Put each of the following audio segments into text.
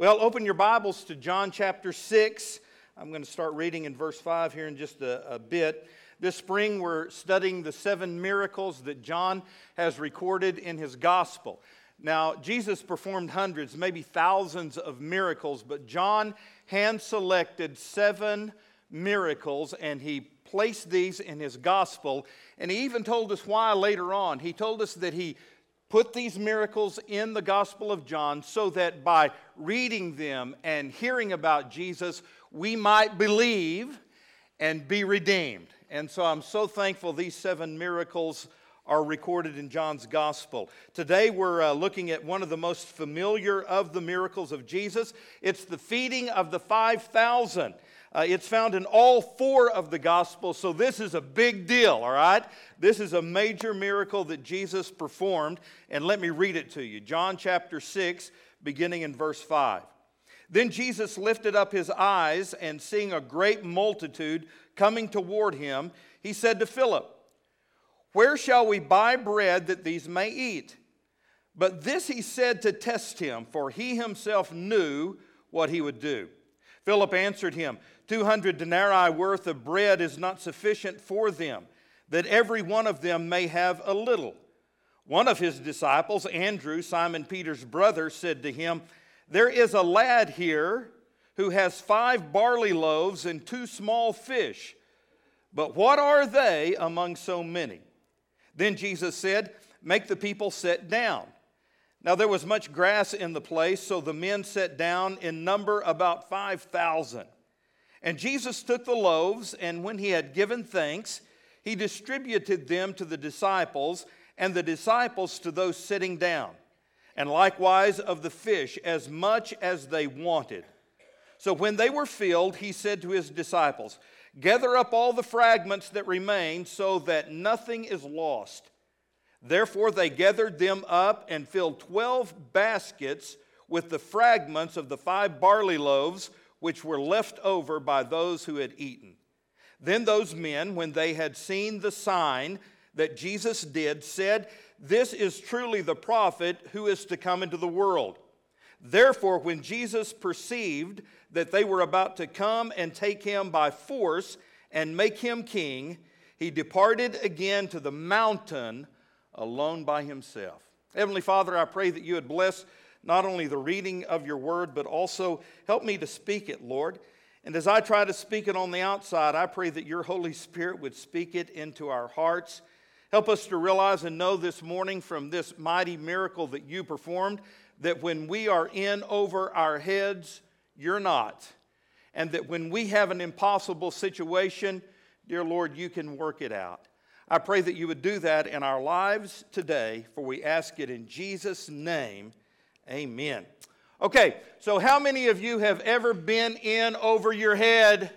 Well, open your Bibles to John chapter 6. I'm going to start reading in verse 5 here in just a, a, bit. This spring, we're studying the seven miracles that John has recorded in his gospel. Now, Jesus performed hundreds, maybe thousands of miracles, but John hand selected seven miracles and he placed these in his gospel. And he even told us why later on. He told us that he put these miracles in the Gospel of John so that by reading them and hearing about Jesus, we might believe and be redeemed. And so I'm so thankful these seven miracles are recorded in John's Gospel. Today we're uh, looking at one of the most familiar of the miracles of Jesus. It's the feeding of the 5,000. Uh, it's found in all four of the Gospels, so this is a big deal, all right? This is a major miracle that Jesus performed, and let me read it to you. John chapter 6, beginning in verse 5. Then Jesus lifted up his eyes, and seeing a great multitude coming toward him, he said to Philip, Where shall we buy bread that these may eat? But this he said to test him, for he himself knew what he would do. Philip answered him, 200 denarii worth of bread is not sufficient for them, that every one of them may have a little. One of his disciples, Andrew, Simon Peter's brother, said to him, There is a lad here who has five barley loaves and two small fish, but what are they among so many? Then Jesus said, Make the people sit down. Now there was much grass in the place, so the men sat down in number about 5,000. And Jesus took the loaves, and when he had given thanks, he distributed them to the disciples, and the disciples to those sitting down, and likewise of the fish, as much as they wanted. So when they were filled, he said to his disciples, Gather up all the fragments that remain, so that nothing is lost. Therefore they gathered them up and filled twelve baskets with the fragments of the five barley loaves which were left over by those who had eaten. Then those men, when they had seen the sign that Jesus did, said, This is truly the prophet who is to come into the world. Therefore, when Jesus perceived that they were about to come and take him by force and make him king, he departed again to the mountain alone by himself. Heavenly Father, I pray that you would bless not only the reading of your word, but also help me to speak it, Lord. And as I try to speak it on the outside, I pray that your Holy Spirit would speak it into our hearts. Help us to realize and know this morning from this mighty miracle that you performed that when we are in over our heads, you're not. And that when we have an impossible situation, dear Lord, you can work it out. I pray that you would do that in our lives today, for we ask it in Jesus' name. Amen. Okay, so how many of you have ever been in over your head?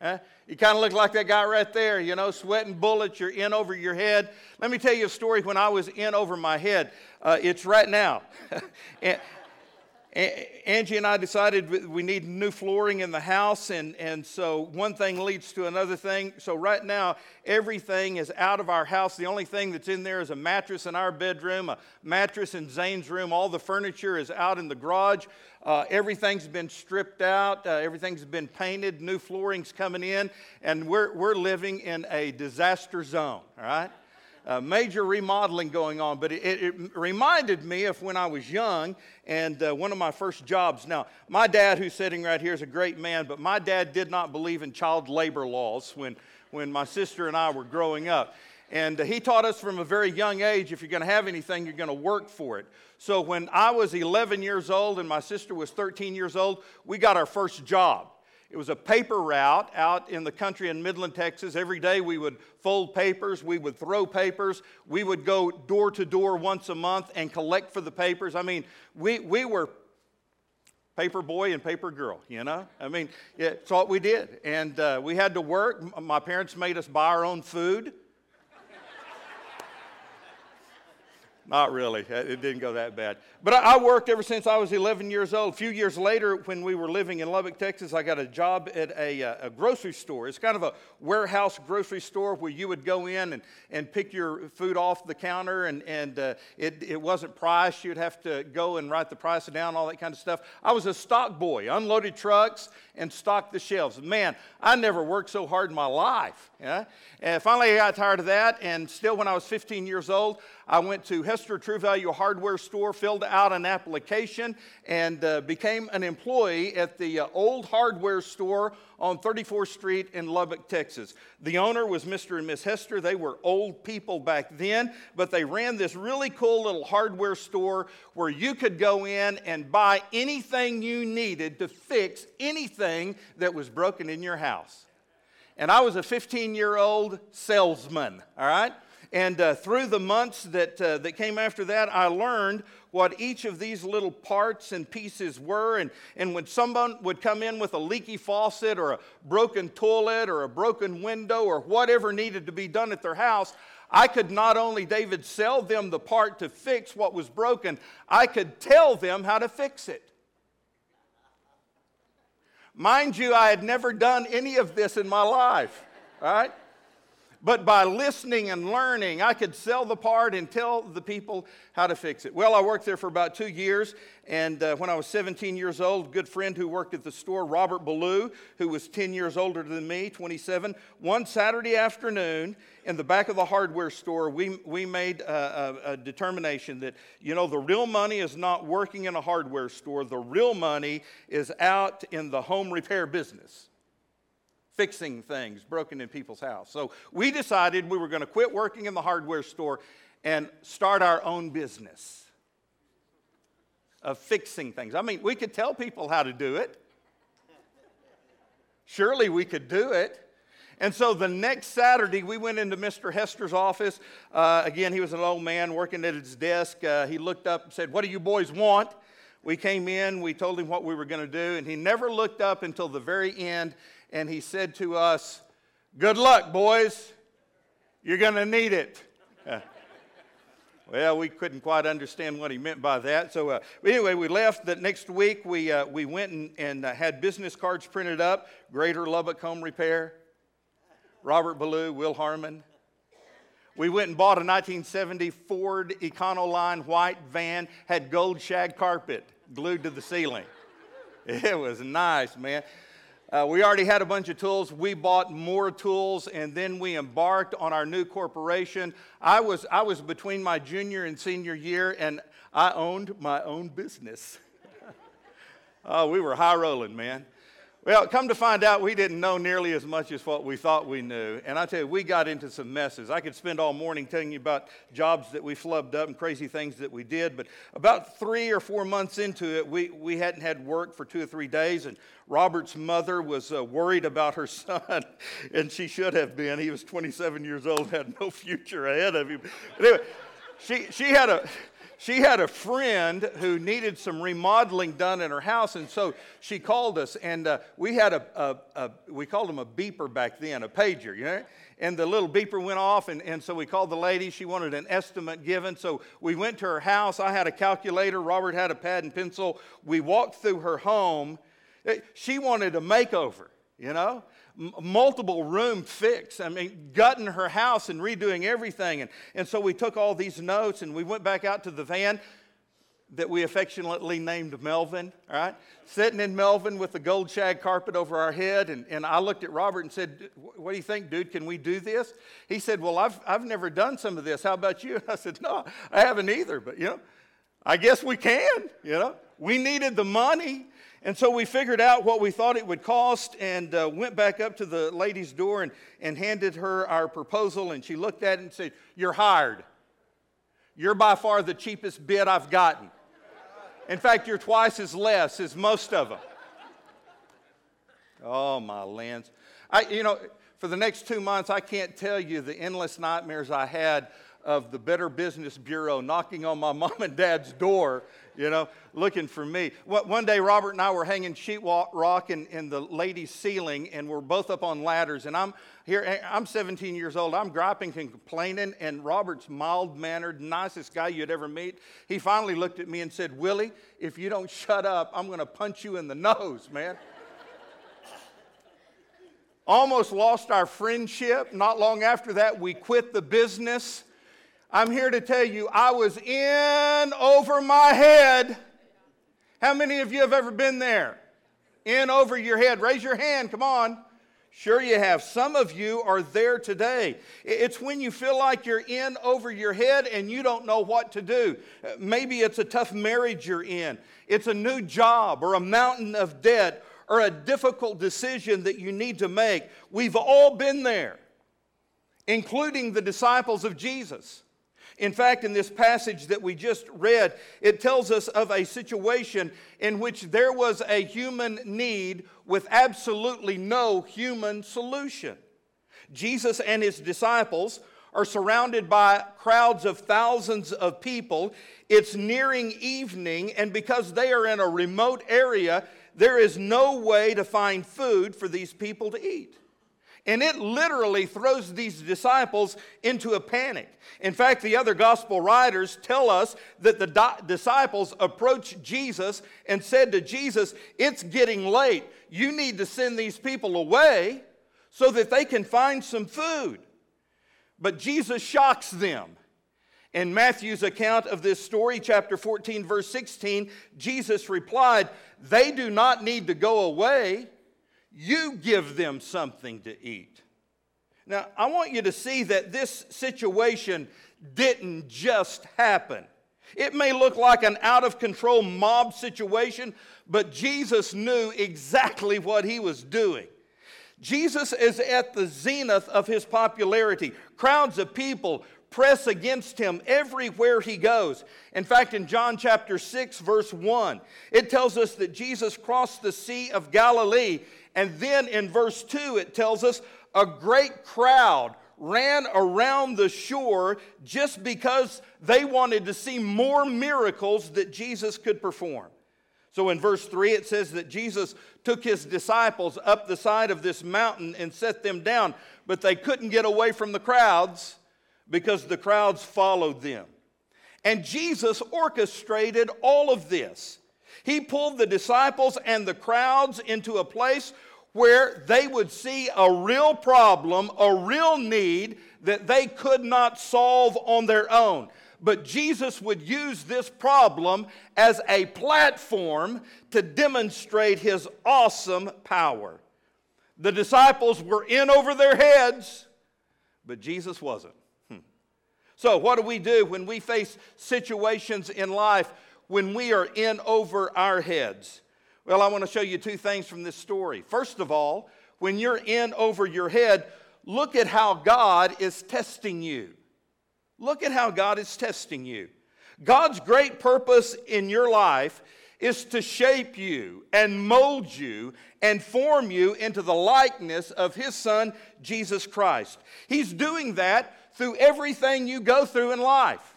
Huh? You kind of look like that guy right there, you know, sweating bullets, you're in over your head. Let me tell you a story when I was in over my head. Uh, it's right now. and, Angie and I decided we need new flooring in the house, and, and so one thing leads to another thing. So, right now, everything is out of our house. The only thing that's in there is a mattress in our bedroom, a mattress in Zane's room. All the furniture is out in the garage. Uh, everything's been stripped out, uh, everything's been painted, new flooring's coming in, and we're, we're living in a disaster zone, all right? Uh, major remodeling going on, but it, it, reminded me of when I was young and uh, one of my first jobs. Now, my dad, who's sitting right here, is a great man, but my dad did not believe in child labor laws when, when my sister and I were growing up. And uh, he taught us from a very young age if you're going to have anything, you're going to work for it. So when I was 11 years old and my sister was 13 years old, we got our first job. It was a paper route out in the country in Midland, Texas. Every day we would fold papers, we would throw papers, we would go door to door once a month and collect for the papers. I mean, we, we were paper boy and paper girl, you know? I mean, it's what we did. And uh, we had to work. My parents made us buy our own food. Not really. It didn't go that bad. But I worked ever since I was 11 years old. A few years later, when we were living in Lubbock, Texas, I got a job at a, uh, a grocery store. It's kind of a warehouse grocery store where you would go in and, and pick your food off the counter, and, and uh, it, it wasn't priced. You'd have to go and write the price down, all that kind of stuff. I was a stock boy, unloaded trucks and stocked the shelves. Man, I never worked so hard in my life. Yeah? And finally, I got tired of that, and still, when I was 15 years old, I went to Hester True Value Hardware Store, filled out an application, and uh, became an employee at the uh, old hardware store on 34th Street in Lubbock, Texas. The owner was Mr. and Miss Hester. They were old people back then, but they ran this really cool little hardware store where you could go in and buy anything you needed to fix anything that was broken in your house. And I was a 15 year old salesman, all right? And uh, through the months that, uh, that came after that, I learned what each of these little parts and pieces were. And, and when someone would come in with a leaky faucet or a broken toilet or a broken window or whatever needed to be done at their house, I could not only, David, sell them the part to fix what was broken, I could tell them how to fix it. Mind you, I had never done any of this in my life, all right? But by listening and learning, I could sell the part and tell the people how to fix it. Well, I worked there for about two years, and uh, when I was 17 years old, a good friend who worked at the store, Robert Ballou, who was 10 years older than me, 27, one Saturday afternoon in the back of the hardware store, we, we made a, a, a determination that, you know, the real money is not working in a hardware store, the real money is out in the home repair business fixing things broken in people's house. So we decided we were going to quit working in the hardware store and start our own business of fixing things. I mean, we could tell people how to do it. Surely we could do it. And so the next Saturday, we went into Mr. Hester's office. Uh, again, he was an old man working at his desk. Uh, he looked up and said, What do you boys want? We came in, we told him what we were going to do, and he never looked up until the very end and he said to us, Good luck, boys. You're going to need it. well, we couldn't quite understand what he meant by that. So, uh, anyway, we left. That next week, we, uh, we went and, and uh, had business cards printed up Greater Lubbock Home Repair, Robert Ballou, Will Harmon. We went and bought a 1970 Ford Econoline white van, had gold shag carpet glued to the ceiling. It was nice, man. Uh, we already had a bunch of tools. We bought more tools, and then we embarked on our new corporation. I was, I was between my junior and senior year, and I owned my own business. oh, we were high rolling, man. Well, come to find out, we didn't know nearly as much as what we thought we knew. And I tell you, we got into some messes. I could spend all morning telling you about jobs that we flubbed up and crazy things that we did. But about three or four months into it, we, we hadn't had work for two or three days. And Robert's mother was uh, worried about her son, and she should have been. He was 27 years old, had no future ahead of him. But anyway, she, she had a she had a friend who needed some remodeling done in her house, and so she called us, and uh, we had a, a, a, we called them a beeper back then, a pager, you know? And the little beeper went off, and, and so we called the lady. She wanted an estimate given, so we went to her house. I had a calculator, Robert had a pad and pencil. We walked through her home. She wanted a makeover, you know? Multiple room fix. I mean, gutting her house and redoing everything. And, and so we took all these notes and we went back out to the van that we affectionately named Melvin, all right? Sitting in Melvin with the gold shag carpet over our head. And, and I looked at Robert and said, What do you think, dude? Can we do this? He said, Well, I've, I've never done some of this. How about you? I said, No, I haven't either. But, you know, I guess we can, you know. We needed the money. And so we figured out what we thought it would cost and uh, went back up to the lady's door and, and handed her our proposal. And she looked at it and said, You're hired. You're by far the cheapest bid I've gotten. In fact, you're twice as less as most of them. Oh, my lands. I, you know, for the next two months, I can't tell you the endless nightmares I had of the Better Business Bureau knocking on my mom and dad's door, you know, looking for me. One day, Robert and I were hanging sheetrock in, in the ladies' ceiling, and we're both up on ladders. And I'm here, I'm 17 years old. I'm griping and complaining, and Robert's mild mannered, nicest guy you'd ever meet. He finally looked at me and said, Willie, if you don't shut up, I'm going to punch you in the nose, man. Almost lost our friendship. Not long after that, we quit the business. I'm here to tell you, I was in over my head. How many of you have ever been there? In over your head. Raise your hand, come on. Sure, you have. Some of you are there today. It's when you feel like you're in over your head and you don't know what to do. Uh, maybe it's a tough marriage you're in, it's a new job, or a mountain of debt, or a difficult decision that you need to make. We've all been there, including the disciples of Jesus. In fact, in this passage that we just read, it tells us of a situation in which there was a human need with absolutely no human solution. Jesus and his disciples are surrounded by crowds of thousands of people. It's nearing evening, and because they are in a remote area, there is no way to find food for these people to eat. And it literally throws these disciples into a panic. In fact, the other gospel writers tell us that the do- disciples approached Jesus and said to Jesus, It's getting late. You need to send these people away so that they can find some food. But Jesus shocks them. In Matthew's account of this story, chapter 14, verse 16, Jesus replied, They do not need to go away. You give them something to eat. Now, I want you to see that this situation didn't just happen. It may look like an out of control mob situation, but Jesus knew exactly what he was doing. Jesus is at the zenith of his popularity. Crowds of people press against him everywhere he goes. In fact, in John chapter 6, verse 1, it tells us that Jesus crossed the Sea of Galilee. And then in verse 2, it tells us a great crowd ran around the shore just because they wanted to see more miracles that Jesus could perform. So in verse 3, it says that Jesus took his disciples up the side of this mountain and set them down, but they couldn't get away from the crowds because the crowds followed them. And Jesus orchestrated all of this. He pulled the disciples and the crowds into a place where they would see a real problem, a real need that they could not solve on their own. But Jesus would use this problem as a platform to demonstrate his awesome power. The disciples were in over their heads, but Jesus wasn't. Hmm. So, what do we do when we face situations in life when we are in over our heads? Well, I want to show you two things from this story. First of all, when you're in over your head, look at how God is testing you. Look at how God is testing you. God's great purpose in your life is to shape you and mold you and form you into the likeness of His Son, Jesus Christ. He's doing that through everything you go through in life.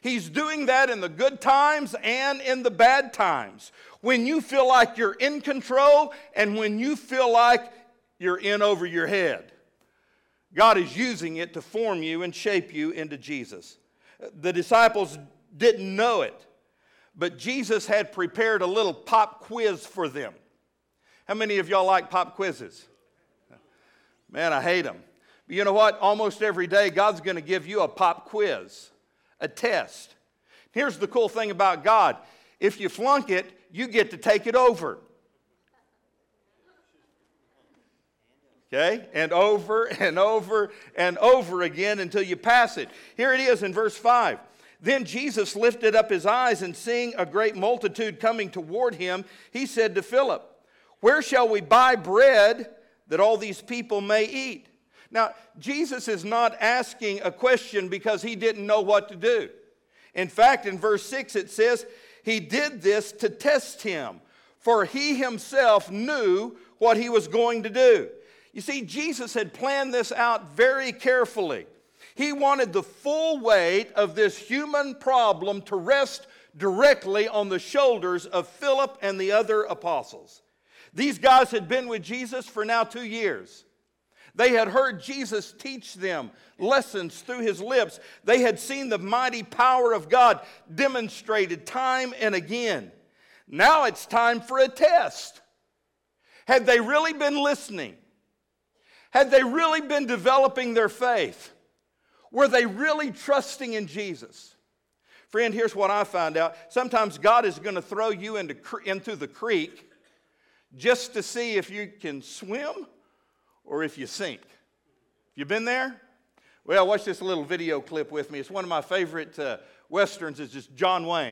He's doing that in the good times and in the bad times. When you feel like you're in control and when you feel like you're in over your head. God is using it to form you and shape you into Jesus. The disciples didn't know it, but Jesus had prepared a little pop quiz for them. How many of y'all like pop quizzes? Man, I hate them. But you know what? Almost every day, God's going to give you a pop quiz, a test. Here's the cool thing about God if you flunk it, you get to take it over. Okay? And over and over and over again until you pass it. Here it is in verse 5. Then Jesus lifted up his eyes and seeing a great multitude coming toward him, he said to Philip, Where shall we buy bread that all these people may eat? Now, Jesus is not asking a question because he didn't know what to do. In fact, in verse 6, it says, He did this to test him, for he himself knew what he was going to do. You see, Jesus had planned this out very carefully. He wanted the full weight of this human problem to rest directly on the shoulders of Philip and the other apostles. These guys had been with Jesus for now two years. They had heard Jesus teach them lessons through his lips. They had seen the mighty power of God demonstrated time and again. Now it's time for a test. Had they really been listening? Had they really been developing their faith? Were they really trusting in Jesus? Friend, here's what I found out. Sometimes God is going to throw you into, into the creek just to see if you can swim or if you sink. You been there? Well, watch this little video clip with me. It's one of my favorite uh, westerns. It's just John Wayne.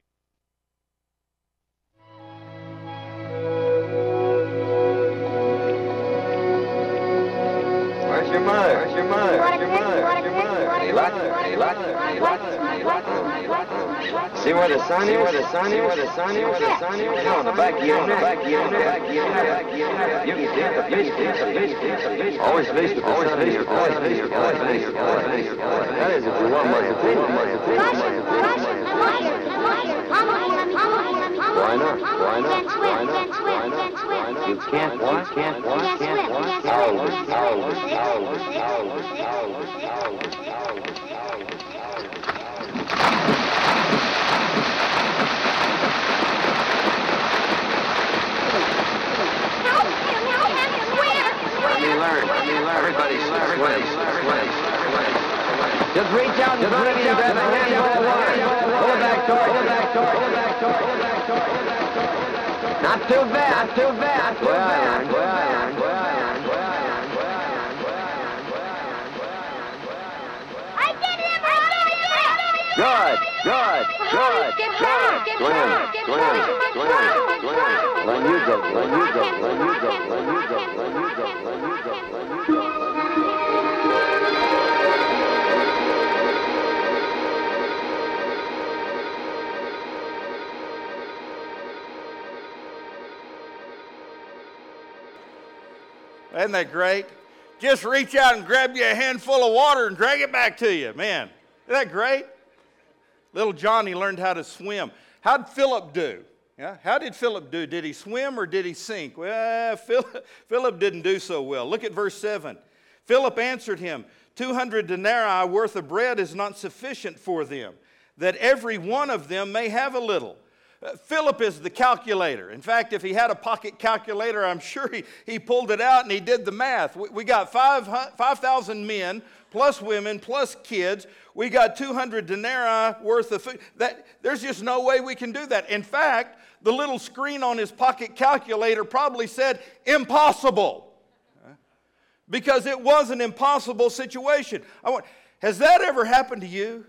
Where's your mother? Where's your mother? Where's your mother? Where's your mother? See where the sun is? Where the sun is? Where the sun is? Where the sun is? No, on the back of you, on the back of you, on the back of you, on the back of you. You can see. The fish, fish, the fish, fish, the fish. Always fish with the always fish, always fish, always fish, always fish, always fish. That is if you want much opinion, much opinion. Why not? Why not? Why not? Why not? Why not? You can't what? Can't what? Can't what? Always, always, always, always, always, always, always. Let me learn. Let. Everybody, everybody, everybody, everybody. Just reach out and grab it and grab a handful of water. Pull it back toward, pull it back toward, pull it back toward, pull it back toward, pull it back toward. Not too bad, not too bad, not too bad, not too bad, not too bad, not too Good, good, good, good. Glenn, Glenn, Glenn, Glenn. Glenn, you go, Glenn, you go, Glenn, you go, Glenn, you go, Glenn, you go, Glenn, you go, Glenn, you go. Isn't that great? Just reach out and grab you a handful of water and drag it back to you. Man, isn't that great? Little Johnny learned how to swim. How'd Philip do? Yeah, how did Philip do? Did he swim or did he sink? Well, Philip, Philip didn't do so well. Look at verse 7. Philip answered him, 200 denarii worth of bread is not sufficient for them, that every one of them may have a little. Uh, Philip is the calculator. In fact, if he had a pocket calculator, I'm sure he, he pulled it out and he did the math. We, we got 5,000 5, men, plus women, plus kids. We got 200 denarii worth of food. That, there's just no way we can do that. In fact, the little screen on his pocket calculator probably said impossible because it was an impossible situation. I want, has that ever happened to you?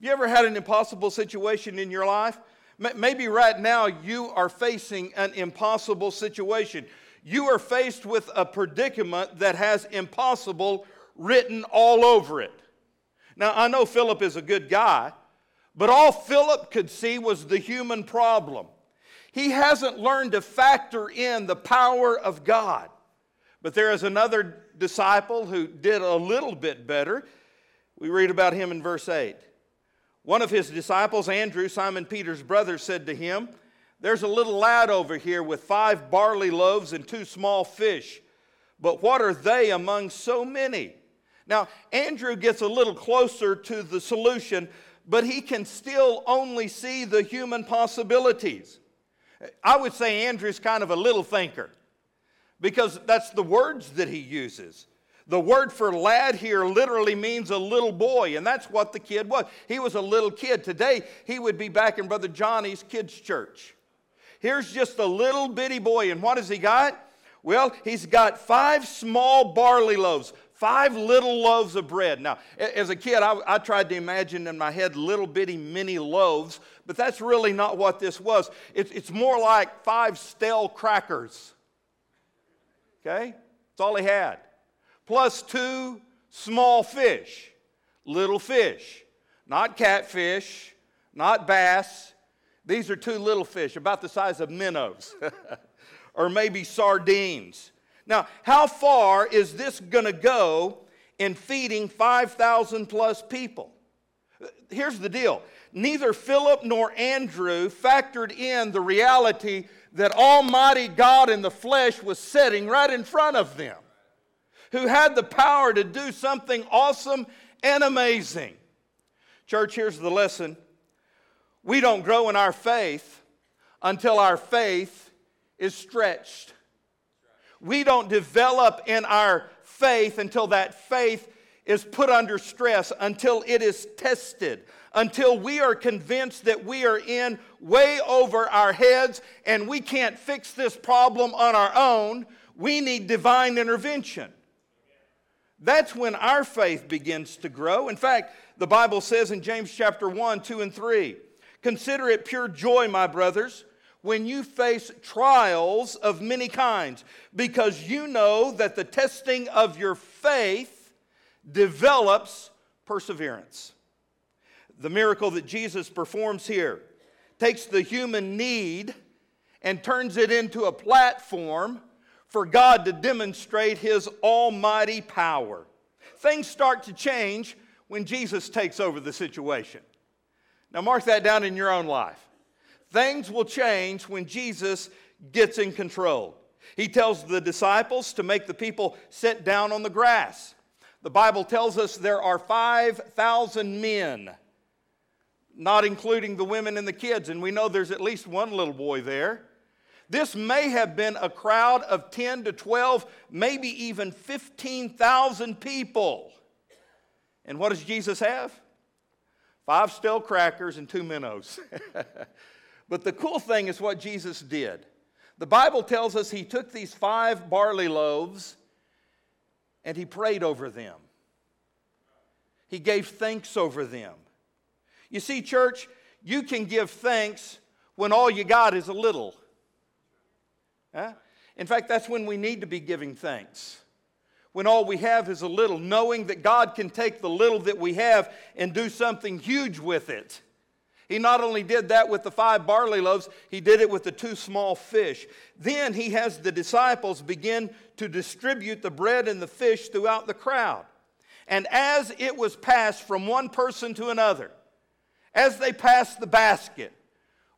You ever had an impossible situation in your life? Maybe right now you are facing an impossible situation. You are faced with a predicament that has impossible written all over it. Now, I know Philip is a good guy, but all Philip could see was the human problem. He hasn't learned to factor in the power of God. But there is another disciple who did a little bit better. We read about him in verse 8. One of his disciples, Andrew, Simon Peter's brother, said to him, There's a little lad over here with five barley loaves and two small fish, but what are they among so many? Now, Andrew gets a little closer to the solution, but he can still only see the human possibilities. I would say Andrew's kind of a little thinker because that's the words that he uses. The word for lad here literally means a little boy, and that's what the kid was. He was a little kid. Today, he would be back in Brother Johnny's kids' church. Here's just a little bitty boy, and what has he got? Well, he's got five small barley loaves, five little loaves of bread. Now, as a kid, I, I, tried to imagine in my head little bitty mini loaves, but that's really not what this was. It, it's more like five stale crackers. Okay? That's all he had plus two small fish, little fish, not catfish, not bass. These are two little fish, about the size of minnows, or maybe sardines. Now, how far is this going to go in feeding 5,000 plus people. Here's the deal neither Philip nor Andrew factored in the reality that Almighty God in the flesh was sitting right in front of them, who had the power to do something awesome and amazing. Church, here's the lesson we don't grow in our faith until our faith is stretched. We don't develop in our faith until that faith is put under stress, until it is tested, until we are convinced that we are in way over our heads and we can't fix this problem on our own. We need divine intervention. That's when our faith begins to grow. In fact, the Bible says in James chapter 1, 2, and 3 Consider it pure joy, my brothers, when you face trials of many kinds, because you know that the testing of your faith develops perseverance. The miracle that Jesus performs here takes the human need and turns it into a platform for God to demonstrate His almighty power. Things start to change when Jesus takes over the situation. Now, mark that down in your own life. Things will change when Jesus gets in control. He tells the disciples to make the people sit down on the grass. The Bible tells us there are 5,000 men, not including the women and the kids, and we know there's at least one little boy there. This may have been a crowd of 10 to 12, maybe even 15,000 people. And what does Jesus have? Five stale crackers and two minnows. but the cool thing is what Jesus did. The Bible tells us he took these five barley loaves and he prayed over them. He gave thanks over them. You see, church, you can give thanks when all you got is a little. Huh? In fact, that's when we need to be giving thanks when all we have is a little, knowing that God can take the little that we have and do something huge with it. He not only did that with the five barley loaves, he did it with the two small fish. Then he has the disciples begin to distribute the bread and the fish throughout the crowd. And as it was passed from one person to another, as they passed the basket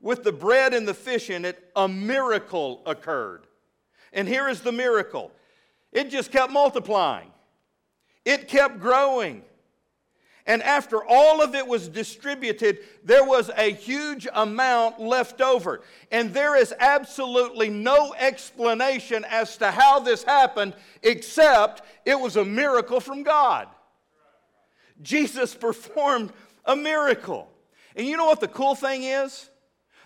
with the bread and the fish in it, a miracle occurred. And here is the miracle it just kept multiplying, it kept growing. And after all of it was distributed, there was a huge amount left over. And there is absolutely no explanation as to how this happened except it was a miracle from God. Jesus performed a miracle. And you know what the cool thing is?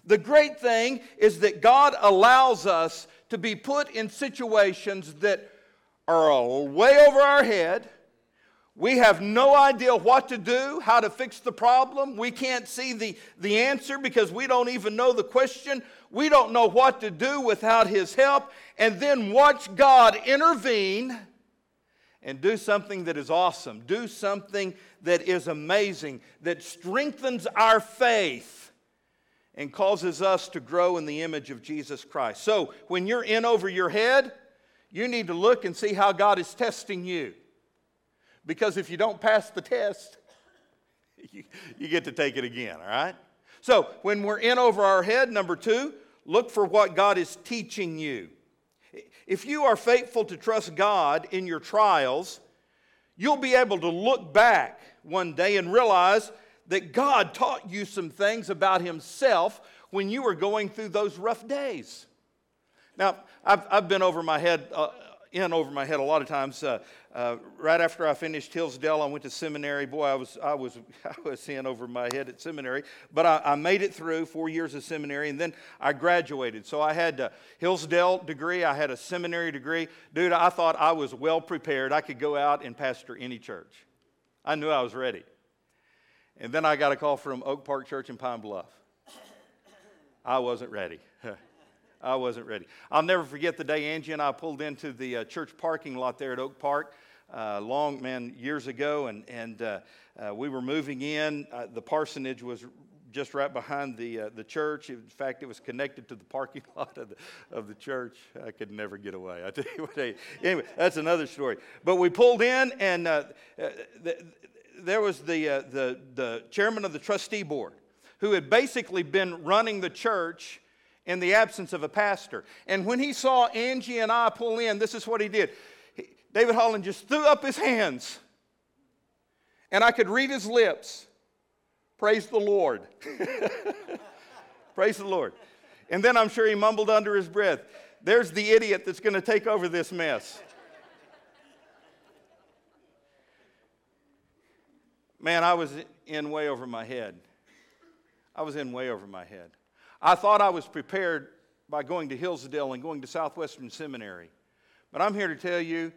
The great thing is that God allows us to be put in situations that are way over our head. We have no idea what to do, how to fix the problem. We can't see the, the answer because we don't even know the question. We don't know what to do without His help. And then watch God intervene and do something that is awesome, do something that is amazing, that strengthens our faith and causes us to grow in the image of Jesus Christ. So when you're in over your head, you need to look and see how God is testing you. Because if you don't pass the test, you, you get to take it again, all right? So when we're in over our head, number two, look for what God is teaching you. If you are faithful to trust God in your trials, you'll be able to look back one day and realize that God taught you some things about Himself when you were going through those rough days. Now, I've, I've been over my head, uh, in over my head a lot of times. Uh, uh, right after I finished Hillsdale, I went to seminary. Boy, I was, I was, I was in over my head at seminary, but I, I made it through four years of seminary, and then I graduated. So I had a Hillsdale degree, I had a seminary degree. Dude, I thought I was well prepared. I could go out and pastor any church. I knew I was ready. And then I got a call from Oak Park Church in Pine Bluff. I wasn't ready. I wasn't ready. I'll never forget the day Angie and I pulled into the uh, church parking lot there at Oak Park. Uh, long man years ago, and and uh, uh we were moving in. Uh, the parsonage was just right behind the, uh, the church. In fact, it was connected to the parking lot of the, of the church. I could never get away. I tell you what, anyway, that's another story. But we pulled in, and there was the, uh, the, the chairman of the trustee board who had basically been running the church in the absence of a pastor. And when he saw Angie and I pull in, this is what he did. He, David Holland just threw up his hands, and I could read his lips. Praise the Lord. Praise the Lord. And then I'm sure he mumbled under his breath, There's the idiot that's going to take over this mess. Man, I was in way over my head. I was in way over my head. I thought I was prepared by going to Hillsdale and going to Southwestern Seminary. But I'm here to tell you,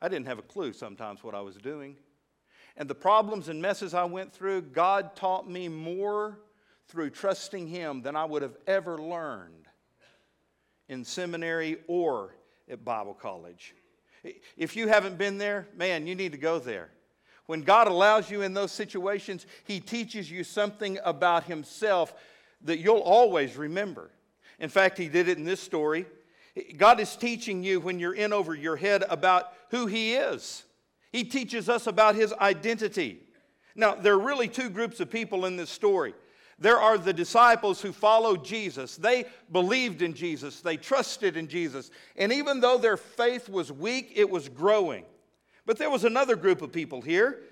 I didn't have a clue sometimes what I was doing. And the problems and messes I went through, God taught me more through trusting Him than I would have ever learned in seminary or at Bible college. If you haven't been there, man, you need to go there. When God allows you in those situations, He teaches you something about Himself that you'll always remember. In fact, He did it in this story. God is teaching you when you're in over your head about who He is. He teaches us about His identity. Now, there are really two groups of people in this story. There are the disciples who followed Jesus. They believed in Jesus. They trusted in Jesus. And even though their faith was weak, it was growing. But there was another group of people here,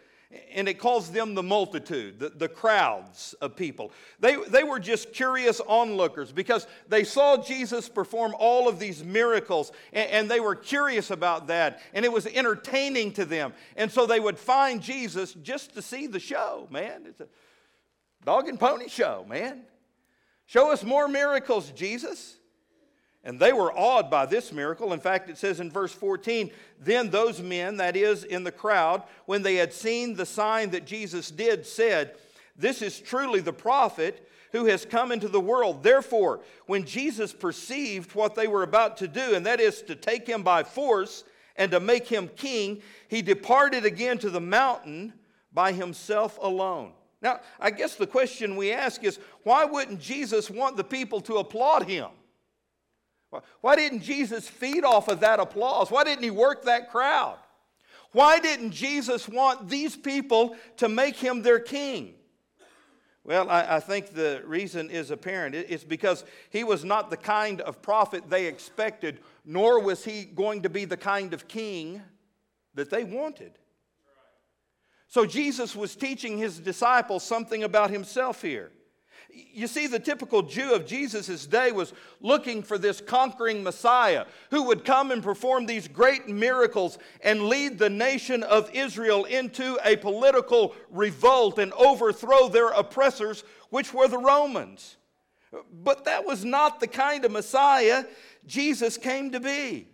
and it calls them the multitude, the, the crowds of people. They, they were just curious onlookers because they saw Jesus perform all of these miracles, and, and they were curious about that, and it was entertaining to them. And so they would find Jesus just to see the show, man. It's a dog and pony show, man. Show us more miracles, Jesus. And they were awed by this miracle. In fact, it says in verse 14, then those men, that is, in the crowd, when they had seen the sign that Jesus did, said, This is truly the prophet who has come into the world. Therefore, when Jesus perceived what they were about to do, and that is to take him by force and to make him king, he departed again to the mountain by himself alone. Now, I guess the question we ask is why wouldn't Jesus want the people to applaud him? Why didn't Jesus feed off of that applause? Why didn't he work that crowd? Why didn't Jesus want these people to make him their king? Well, I, I, think the reason is apparent. It's because he was not the kind of prophet they expected, nor was he going to be the kind of king that they wanted. So Jesus was teaching his disciples something about himself here. You see, the typical Jew of Jesus' day was looking for this conquering Messiah who would come and perform these great miracles and lead the nation of Israel into a political revolt and overthrow their oppressors, which were the Romans. But that was not the kind of Messiah Jesus came to be.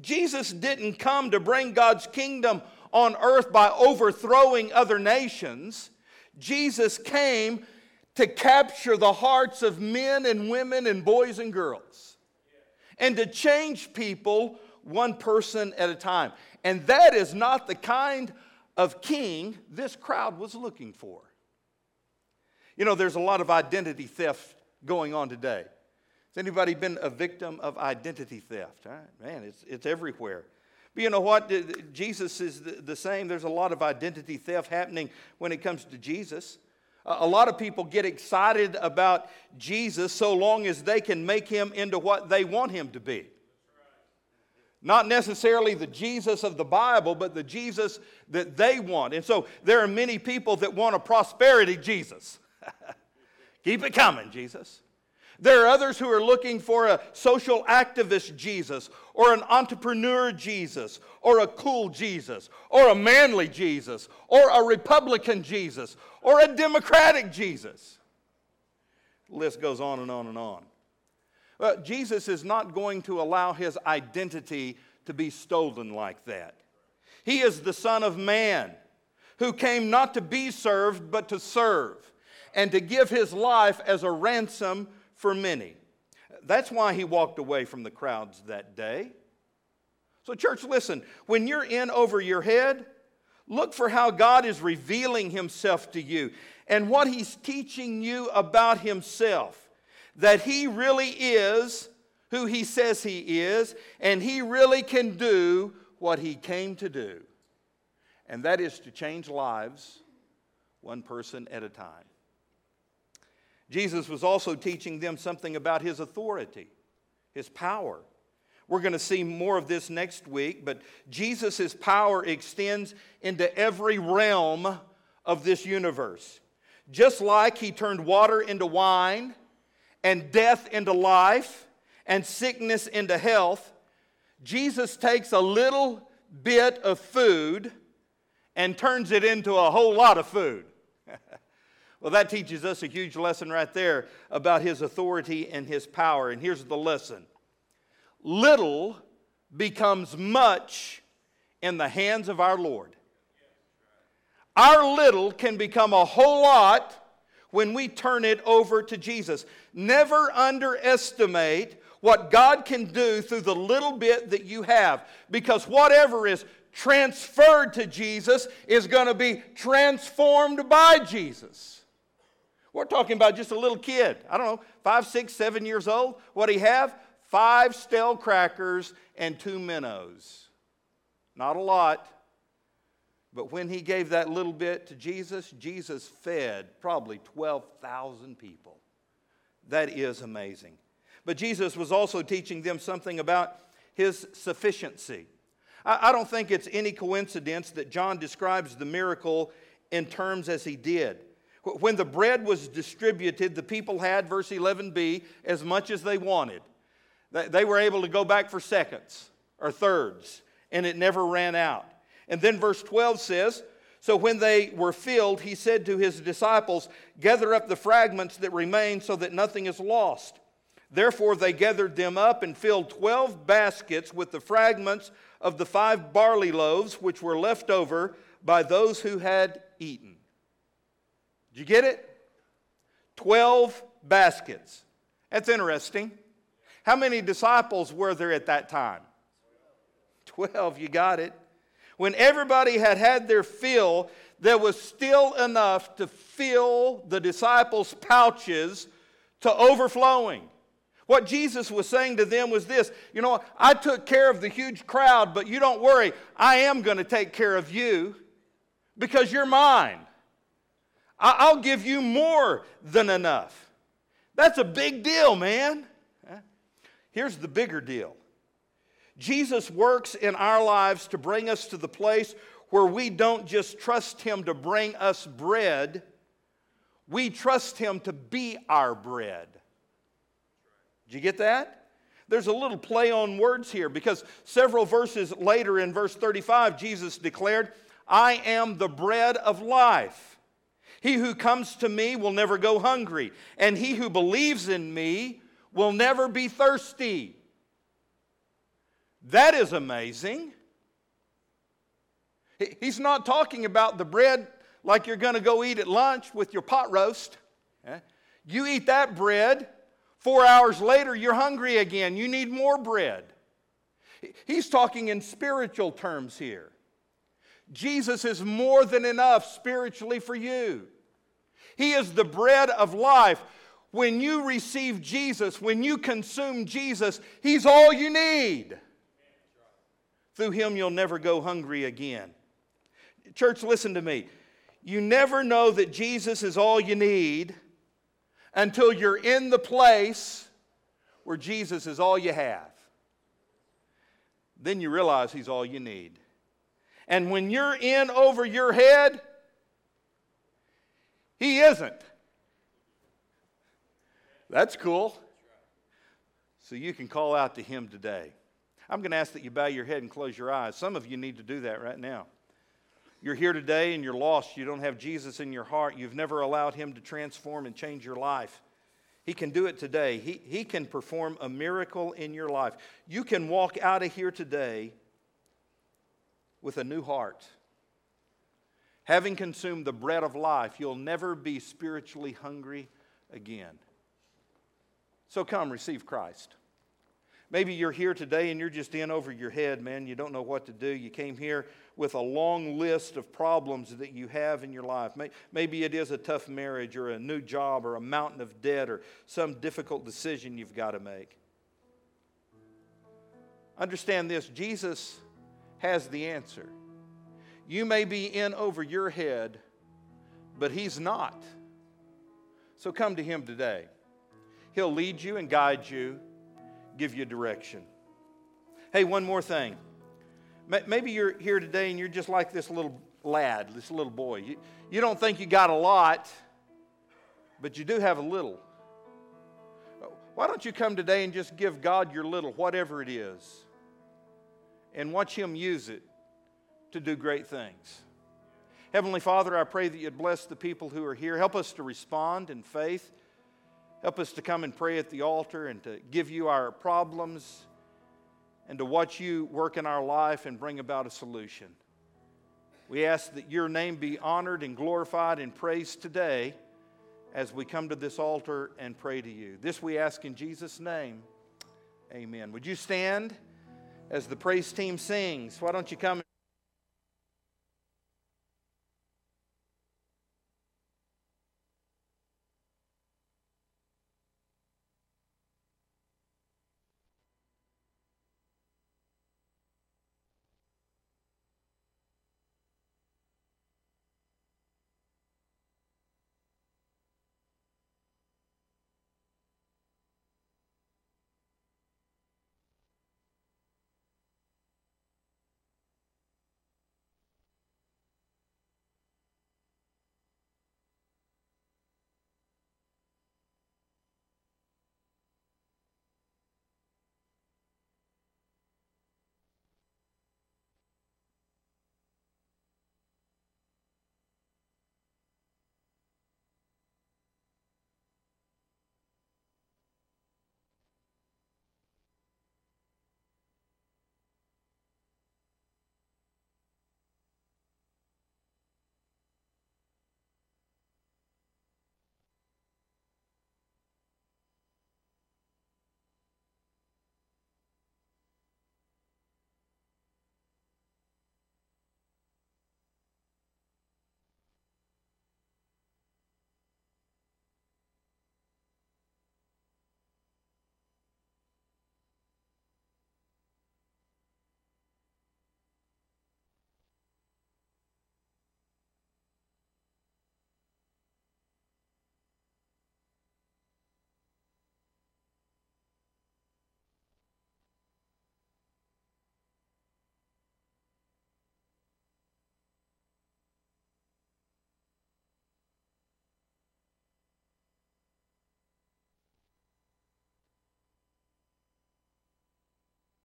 Jesus didn't come to bring God's kingdom on earth by overthrowing other nations. Jesus came to capture the hearts of men and women and boys and girls and to change people one person at a time. And that is not the kind of king this crowd was looking for. You know, there's a lot of identity theft going on today. Has anybody been a victim of identity theft? Man, it's, it's everywhere. But you know what? Jesus is the same. There's a lot of identity theft happening when it comes to Jesus. A lot of people get excited about Jesus so long as they can make him into what they want him to be. Not necessarily the Jesus of the Bible, but the Jesus that they want. And so there are many people that want a prosperity Jesus. Keep it coming, Jesus. There are others who are looking for a social activist Jesus, or an entrepreneur Jesus, or a cool Jesus, or a manly Jesus, or a Republican Jesus, or a Democratic Jesus. The list goes on and on and on. But Jesus is not going to allow his identity to be stolen like that. He is the Son of Man who came not to be served, but to serve, and to give his life as a ransom for many. That's why he walked away from the crowds that day. So, church, listen, when you're in over your head, Look for how God is revealing himself to you and what he's teaching you about himself. That he really is who he says he is, and he really can do what he came to do. And that is to change lives one person at a time. Jesus was also teaching them something about his authority, his power. We're going to see more of this next week, but Jesus' power extends into every realm of this universe. Just like he turned water into wine, and death into life, and sickness into health, Jesus takes a little bit of food and turns it into a whole lot of food. well, that teaches us a huge lesson right there about his authority and his power. And here's the lesson little becomes much in the hands of our Lord. Our little can become a whole lot when we turn it over to Jesus. Never underestimate what God can do through the little bit that you have because whatever is transferred to Jesus is going to be transformed by Jesus. We're talking about just a little kid. I don't know, five, six, seven years old. What he have? Five stale crackers and two minnows. Not a lot. But when he gave that little bit to Jesus, Jesus fed probably 12,000 people. That is amazing. But Jesus was also teaching them something about his sufficiency. I, don't think it's any coincidence that John describes the miracle in terms as he did. When the bread was distributed, the people had, verse 11b, as much as they wanted. They were able to go back for seconds or thirds, and it never ran out. And then verse 12 says, So when they were filled, he said to his disciples, Gather up the fragments that remain so that nothing is lost. Therefore, they gathered them up and filled 12 baskets with the fragments of the five barley loaves which were left over by those who had eaten. Did you get it? 12 baskets. That's interesting. How many disciples were there at that time? 12, you got it. When everybody had had their fill, there was still enough to fill the disciples' pouches to overflowing. What Jesus was saying to them was this You know, I took care of the huge crowd, but you don't worry, I am going to take care of you because you're mine. I'll give you more than enough. That's a big deal, man. Here's the bigger deal Jesus works in our lives to bring us to the place where we don't just trust Him to bring us bread, we trust Him to be our bread. Did you get that? There's a little play on words here because several verses later in verse 35, Jesus declared, I am the bread of life. He who comes to me will never go hungry, and he who believes in me will never be thirsty. That is amazing. He's not talking about the bread like you're going to go eat at lunch with your pot roast. Eh? You eat that bread, four hours later, you're hungry again. You need more bread. He's talking in spiritual terms here. Jesus is more than enough spiritually for you. He is the bread of life. When you receive Jesus, when you consume Jesus, He's all you need. Through him, you'll never go hungry again. Church, listen to me. You never know that Jesus is all you need until you're in the place where Jesus is all you have. Then you realize he's all you need. And when you're in over your head, he isn't. That's cool. So you can call out to him today. I'm going to ask that you bow your head and close your eyes. Some of you need to do that right now. You're here today and you're lost. You don't have Jesus in your heart. You've never allowed Him to transform and change your life. He can do it today. He, he can perform a miracle in your life. You can walk out of here today with a new heart. Having consumed the bread of life, you'll never be spiritually hungry again. So come, receive Christ. Maybe you're here today and you're just in over your head, man. You don't know what to do. You came here with a long list of problems that you have in your life. Maybe it is a tough marriage or a new job or a mountain of debt or some difficult decision you've got to make. Understand this Jesus has the answer. You may be in over your head, but He's not. So come to Him today. He'll lead you and guide you, give you direction. Hey, one more thing. Maybe you're here today and you're just like this little lad, this little boy. You, you don't think you got a lot, but you do have a little. Why don't you come today and just give God your little, whatever it is, and watch Him use it to do great things? Heavenly Father, I pray that you'd bless the people who are here. Help us to respond in faith. Help us to come and pray at the altar and to give you our problems and to watch you work in our life and bring about a solution. We ask that your name be honored and glorified and praised today as we come to this altar and pray to you. This we ask in Jesus' name. Amen. Would you stand as the praise team sings? Why don't you come?